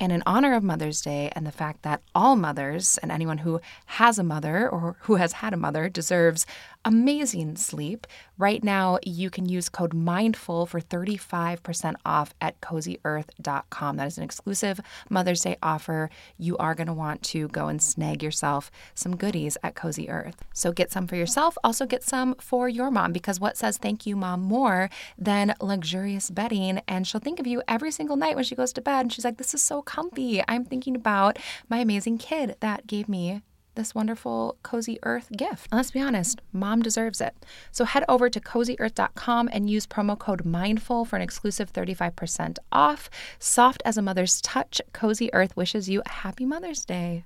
And in honor of Mother's Day and the fact that all mothers and anyone who has a mother or who has had a mother deserves amazing sleep, right now you can use code MINDFUL for 35% off at cozyearth.com. That is an exclusive Mother's Day offer. You are going to want to go and snag yourself some goodies at Cozy Earth. So get some for yourself, also get some for your mom because what says thank you, mom, more than luxurious bedding? And she'll think of you every single night when she goes to bed and she's like, This is so comfy. I'm thinking about my amazing kid that gave me this wonderful Cozy Earth gift. And let's be honest, mom deserves it. So head over to cozyearth.com and use promo code MINDFUL for an exclusive 35% off. Soft as a mother's touch, Cozy Earth wishes you a happy Mother's Day.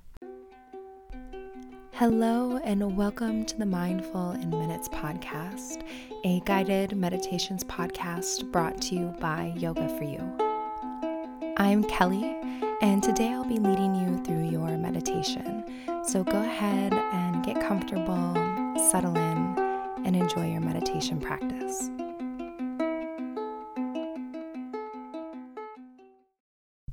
Hello, and welcome to the Mindful in Minutes podcast, a guided meditations podcast brought to you by Yoga for You. I'm Kelly, and today I'll be leading you through your meditation. So go ahead and get comfortable, settle in, and enjoy your meditation practice.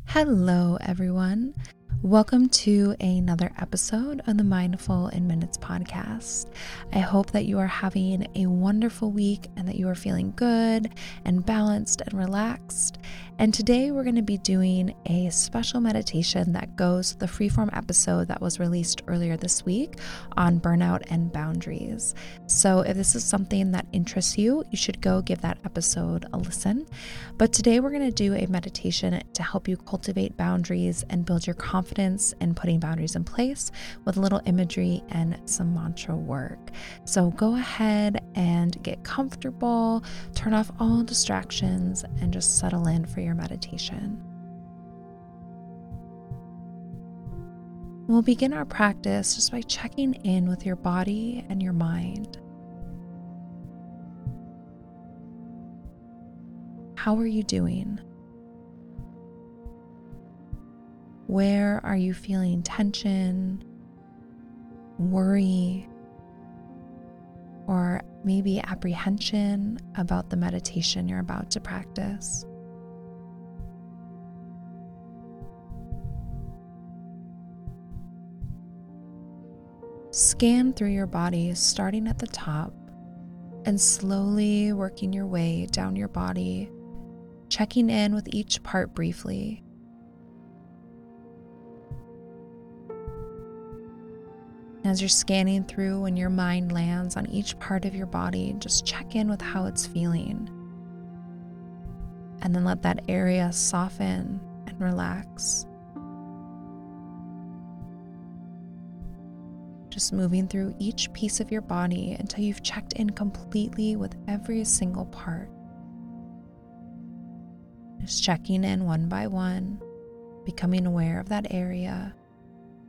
Hello, everyone. Welcome to another episode of the Mindful in Minutes podcast. I hope that you are having a wonderful week and that you are feeling good and balanced and relaxed. And today we're going to be doing a special meditation that goes the freeform episode that was released earlier this week on burnout and boundaries. So if this is something that interests you, you should go give that episode a listen. But today we're going to do a meditation to help you cultivate boundaries and build your confidence in putting boundaries in place with a little imagery and some mantra work. So go ahead and get comfortable, turn off all distractions, and just settle in for your meditation. We'll begin our practice just by checking in with your body and your mind. How are you doing? Where are you feeling tension, worry, or maybe apprehension about the meditation you're about to practice? Scan through your body, starting at the top and slowly working your way down your body, checking in with each part briefly. As you're scanning through, and your mind lands on each part of your body, just check in with how it's feeling. And then let that area soften and relax. just moving through each piece of your body until you've checked in completely with every single part. Just checking in one by one, becoming aware of that area,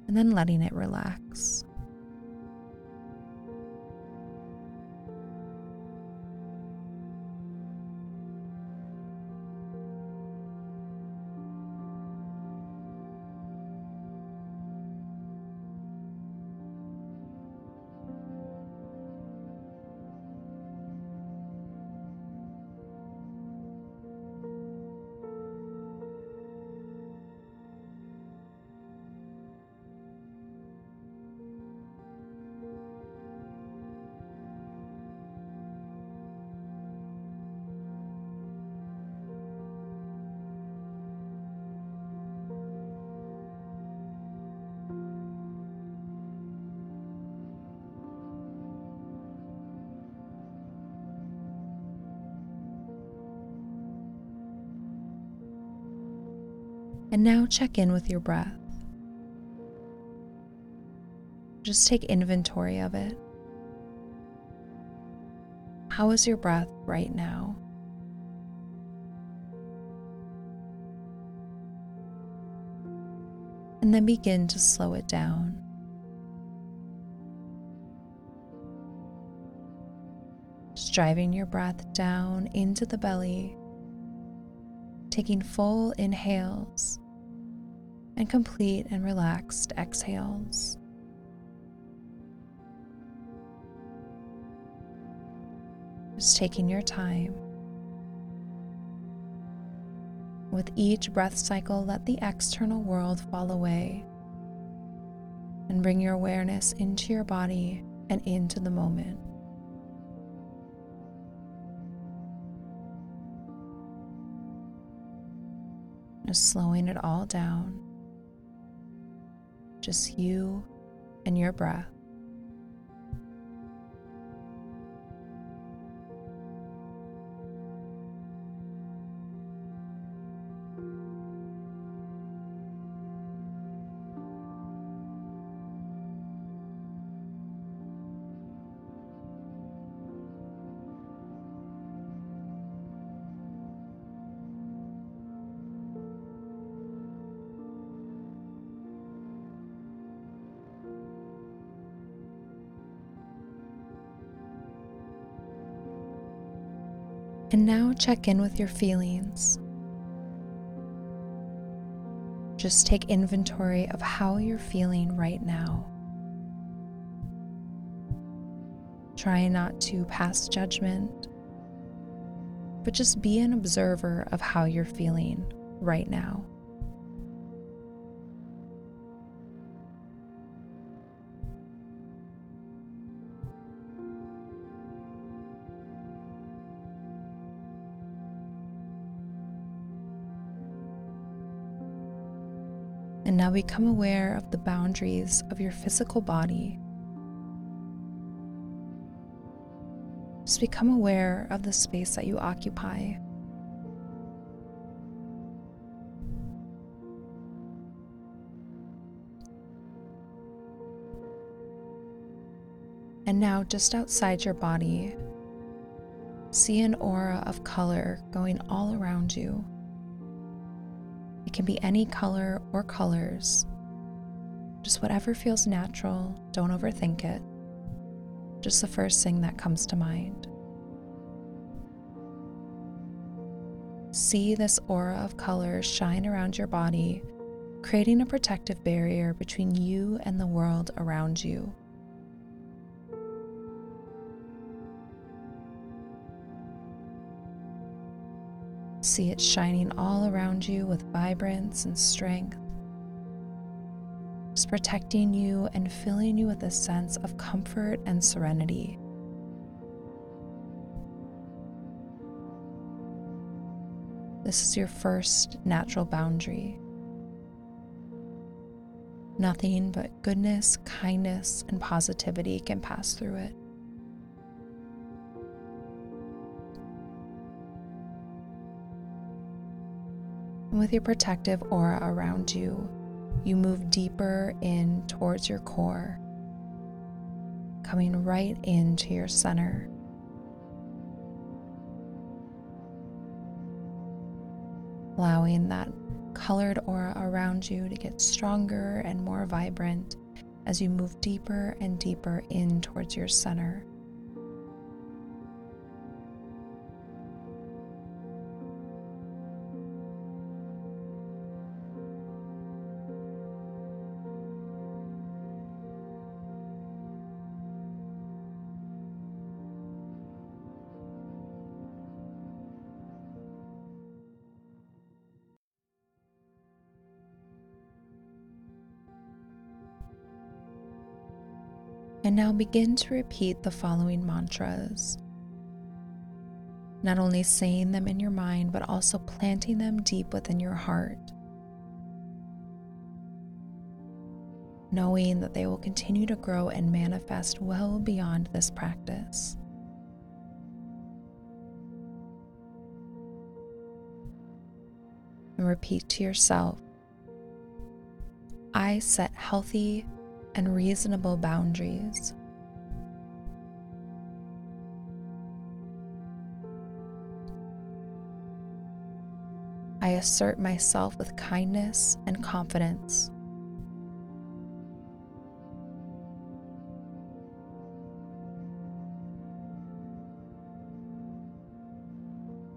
and then letting it relax. And now check in with your breath. Just take inventory of it. How is your breath right now? And then begin to slow it down. Just driving your breath down into the belly, taking full inhales and complete and relaxed exhales. Just taking your time. With each breath cycle, let the external world fall away and bring your awareness into your body and into the moment. Just slowing it all down. Just you and your breath. And now check in with your feelings. Just take inventory of how you're feeling right now. Try not to pass judgment, but just be an observer of how you're feeling right now. And now become aware of the boundaries of your physical body. Just become aware of the space that you occupy. And now, just outside your body, see an aura of color going all around you. It can be any color or colors. Just whatever feels natural, don't overthink it. Just the first thing that comes to mind. See this aura of color shine around your body, creating a protective barrier between you and the world around you. See it shining all around you with vibrance and strength. It's protecting you and filling you with a sense of comfort and serenity. This is your first natural boundary. Nothing but goodness, kindness, and positivity can pass through it. And with your protective aura around you, you move deeper in towards your core, coming right into your center. Allowing that colored aura around you to get stronger and more vibrant as you move deeper and deeper in towards your center. And now begin to repeat the following mantras. Not only saying them in your mind, but also planting them deep within your heart. Knowing that they will continue to grow and manifest well beyond this practice. And repeat to yourself I set healthy and reasonable boundaries. I assert myself with kindness and confidence.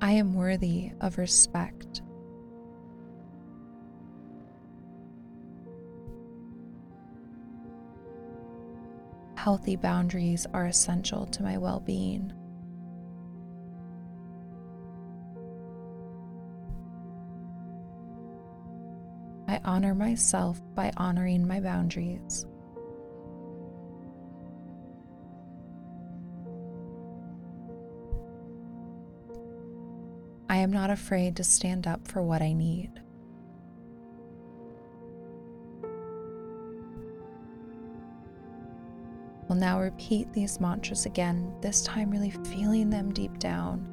I am worthy of respect. Healthy boundaries are essential to my well being. I honor myself by honoring my boundaries. I am not afraid to stand up for what I need. We'll now repeat these mantras again, this time really feeling them deep down.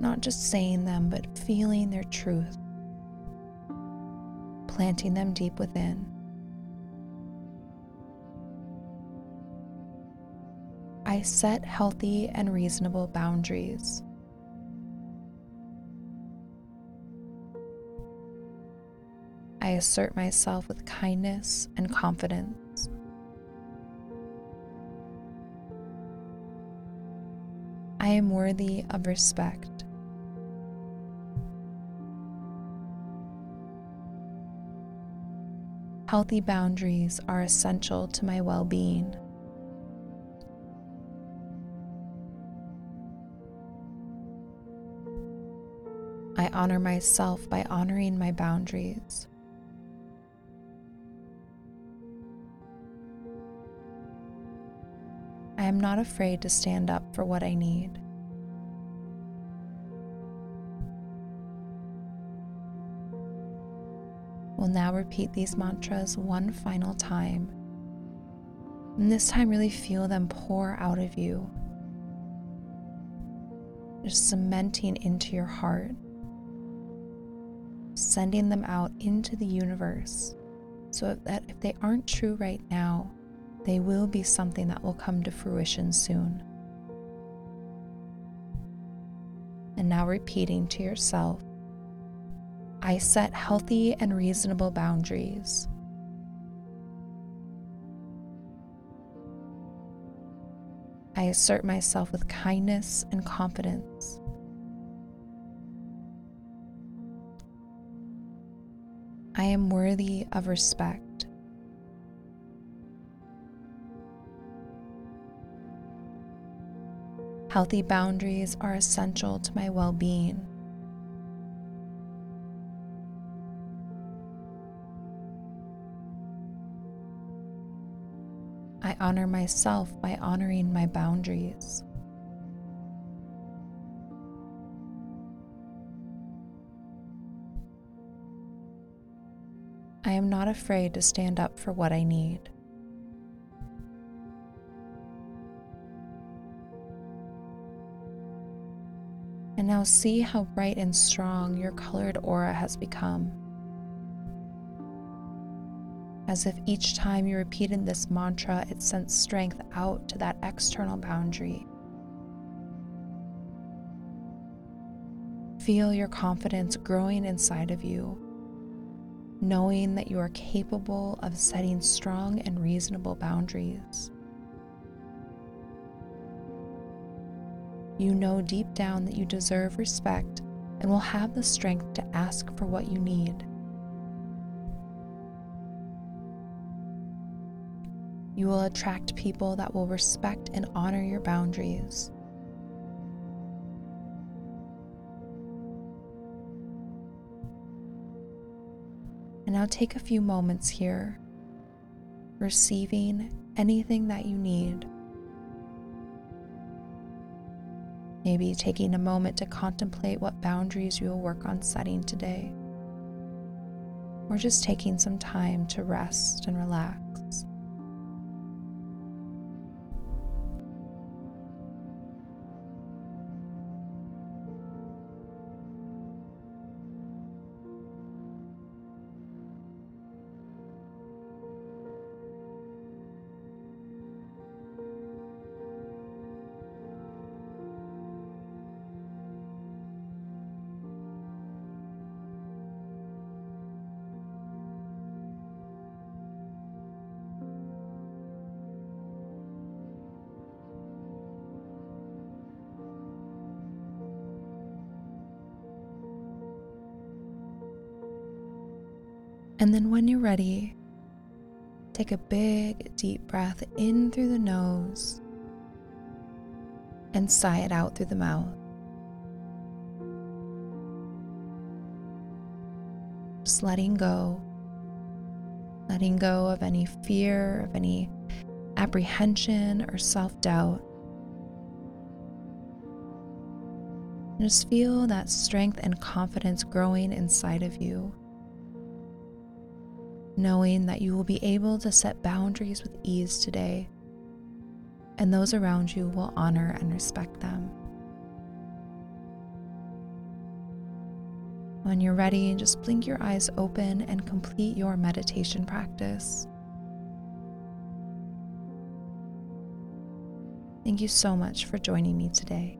Not just saying them, but feeling their truth, planting them deep within. I set healthy and reasonable boundaries. I assert myself with kindness and confidence. I am worthy of respect. Healthy boundaries are essential to my well being. I honor myself by honoring my boundaries. I am not afraid to stand up for what I need. We'll now repeat these mantras one final time. And this time, really feel them pour out of you, just cementing into your heart, sending them out into the universe so that if they aren't true right now, they will be something that will come to fruition soon. And now repeating to yourself I set healthy and reasonable boundaries. I assert myself with kindness and confidence. I am worthy of respect. Healthy boundaries are essential to my well being. I honor myself by honoring my boundaries. I am not afraid to stand up for what I need. And now see how bright and strong your colored aura has become. As if each time you repeated this mantra, it sent strength out to that external boundary. Feel your confidence growing inside of you, knowing that you are capable of setting strong and reasonable boundaries. You know deep down that you deserve respect and will have the strength to ask for what you need. You will attract people that will respect and honor your boundaries. And now take a few moments here, receiving anything that you need. Maybe taking a moment to contemplate what boundaries you will work on setting today. Or just taking some time to rest and relax. And then when you're ready, take a big, deep breath in through the nose and sigh it out through the mouth. Just letting go, letting go of any fear, of any apprehension or self doubt. Just feel that strength and confidence growing inside of you knowing that you will be able to set boundaries with ease today, and those around you will honor and respect them. When you're ready, just blink your eyes open and complete your meditation practice. Thank you so much for joining me today.